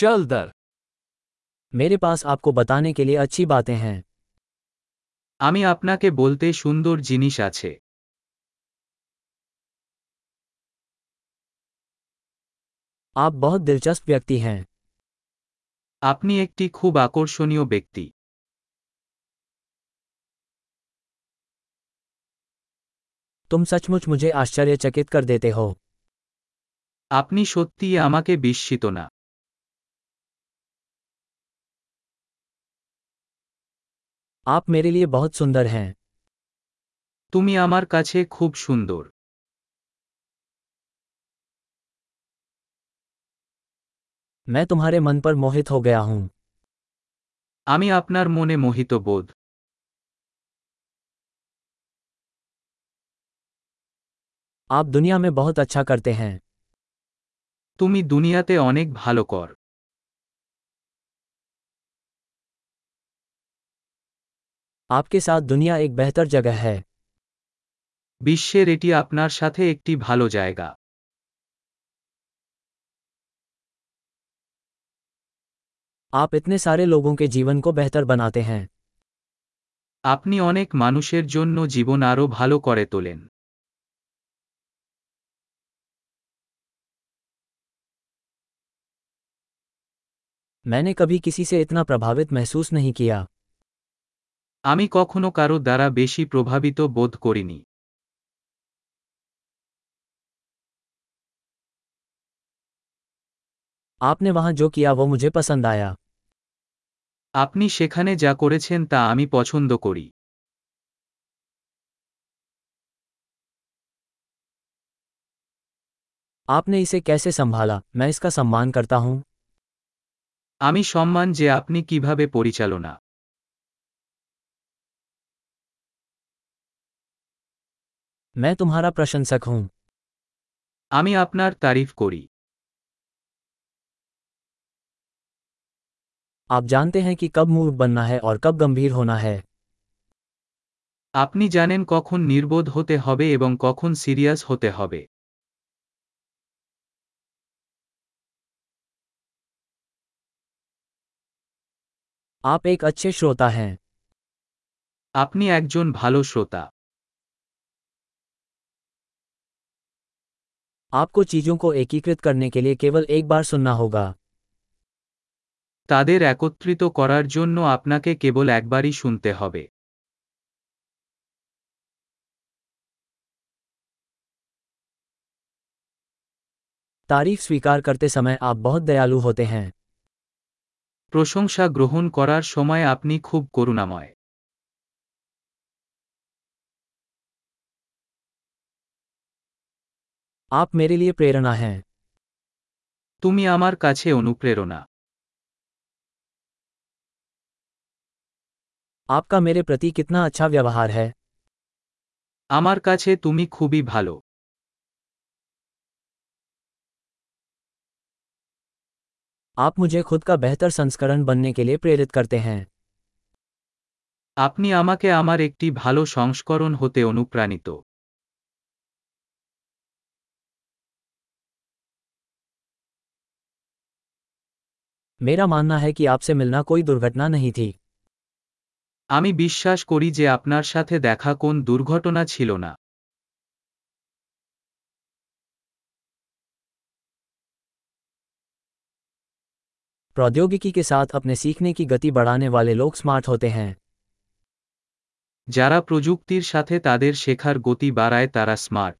चल दर मेरे पास आपको बताने के लिए अच्छी बातें हैं আমি আপনাকে বলতে সুন্দর জিনিস আছে आप बहुत दिलचस्प व्यक्ति हैं আপনি একটি খুব আকর্ষণীয় ব্যক্তি तुम सचमुच मुझे आश्चर्यचकित कर देते हो আপনি সত্যিই আমাকে বিস্মিত না आप मेरे लिए बहुत सुंदर हैं তুমি আমার কাছে খুব সুন্দর मैं तुम्हारे मन पर मोहित हो गया हूं আমি আপনার মনে মোহিত বোধ आप दुनिया में बहुत अच्छा करते हैं তুমি দুনিয়াতে অনেক ভালো কর आपके साथ दुनिया एक बेहतर जगह है বিশ্বের এটি আপনার সাথে একটি ভালো জায়গা आप इतने सारे लोगों के जीवन को बेहतर बनाते हैं আপনি অনেক মানুষের জন্য জীবন আরও ভালো করে তোলেন मैंने कभी किसी से इतना प्रभावित महसूस नहीं किया আমি কখনো কারো দ্বারা বেশি প্রভাবিত বোধ করিনি आपने वहां जो किया वो मुझे पसंद आया আপনি সেখানে যা করেছেন তা আমি পছন্দ করি आपने इसे कैसे संभाला मैं इसका सम्मान करता हूं আমি সম্মান যে আপনি কিভাবে পরিচালনা मैं तुम्हारा प्रशंसक हूं আমি আপনার তারিফ করি आप जानते हैं कि कब मूर्ख बनना है और कब गंभीर होना है আপনি জানেন কখন নির্বোধ হতে হবে এবং কখন সিরিয়াস হতে হবে आप एक अच्छे श्रोता हैं আপনি একজন ভালো শ্রোতা आपको चीजों को एकीकृत करने के लिए केवल एक बार सुनना होगा তাদের একত্রিত করার জন্য আপনাকে কেবল একবারই শুনতে হবে तारीफ स्वीकार करते समय आप बहुत दयालु होते हैं প্রশংসা গ্রহণ করার সময় আপনি খুব করুণাময় आप मेरे लिए प्रेरणा हैं তুমি আমার কাছে অনুপ্রেরণা आपका मेरे प्रति कितना अच्छा व्यवहार है আমার কাছে তুমি খুবই ভালো आप मुझे खुद का बेहतर संस्करण बनने के लिए प्रेरित करते हैं আপনি আমাকে আমার একটি ভালো সংস্করণ হতে অনুপ্রাণিত मेरा मानना है कि आपसे मिलना कोई दुर्घटना नहीं थी আমি বিশ্বাস করি যে আপনার সাথে দেখা কোন দুর্ঘটনা ছিল না प्रौद्योगिकी के साथ अपने सीखने की गति बढ़ाने वाले लोग स्मार्ट होते हैं যারা প্রযুক্তির সাথে তাদের শেখার গতি বাড়ায় তারা স্মার্ট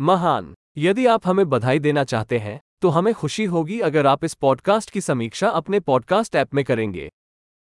महान, यदि आप हमें बधाई देना चाहते हैं तो हमें खुशी होगी अगर आप इस पॉडकास्ट की समीक्षा अपने पॉडकास्ट ऐप में करेंगे।